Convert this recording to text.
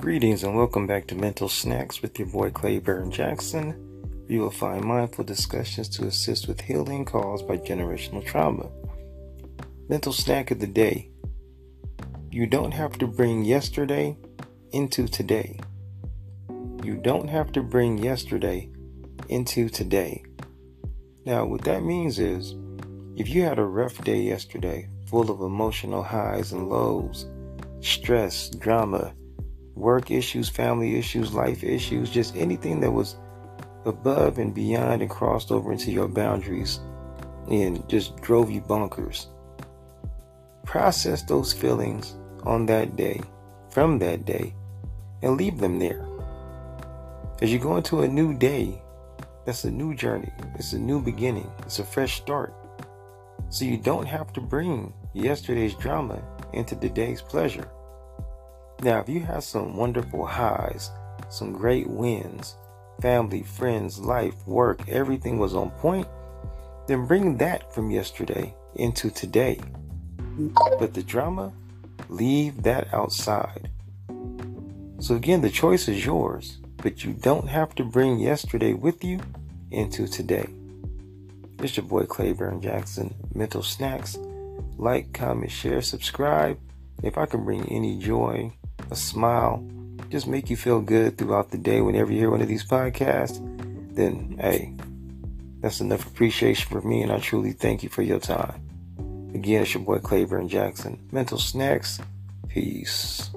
Greetings and welcome back to Mental Snacks with your boy Clay Claiborne Jackson. You will find mindful discussions to assist with healing caused by generational trauma. Mental snack of the day. You don't have to bring yesterday into today. You don't have to bring yesterday into today. Now, what that means is if you had a rough day yesterday, full of emotional highs and lows, stress, drama, work issues, family issues, life issues, just anything that was above and beyond and crossed over into your boundaries and just drove you bonkers. Process those feelings on that day, from that day, and leave them there. As you go into a new day, that's a new journey. It's a new beginning. It's a fresh start. So you don't have to bring yesterday's drama into today's pleasure. Now, if you have some wonderful highs, some great wins, family, friends, life, work, everything was on point, then bring that from yesterday into today. But the drama, leave that outside. So, again, the choice is yours, but you don't have to bring yesterday with you into today. It's your boy Claiborne Jackson, Mental Snacks. Like, comment, share, subscribe. If I can bring any joy, a smile, just make you feel good throughout the day whenever you hear one of these podcasts, then hey, that's enough appreciation for me, and I truly thank you for your time. Again, it's your boy Claiborne Jackson. Mental Snacks. Peace.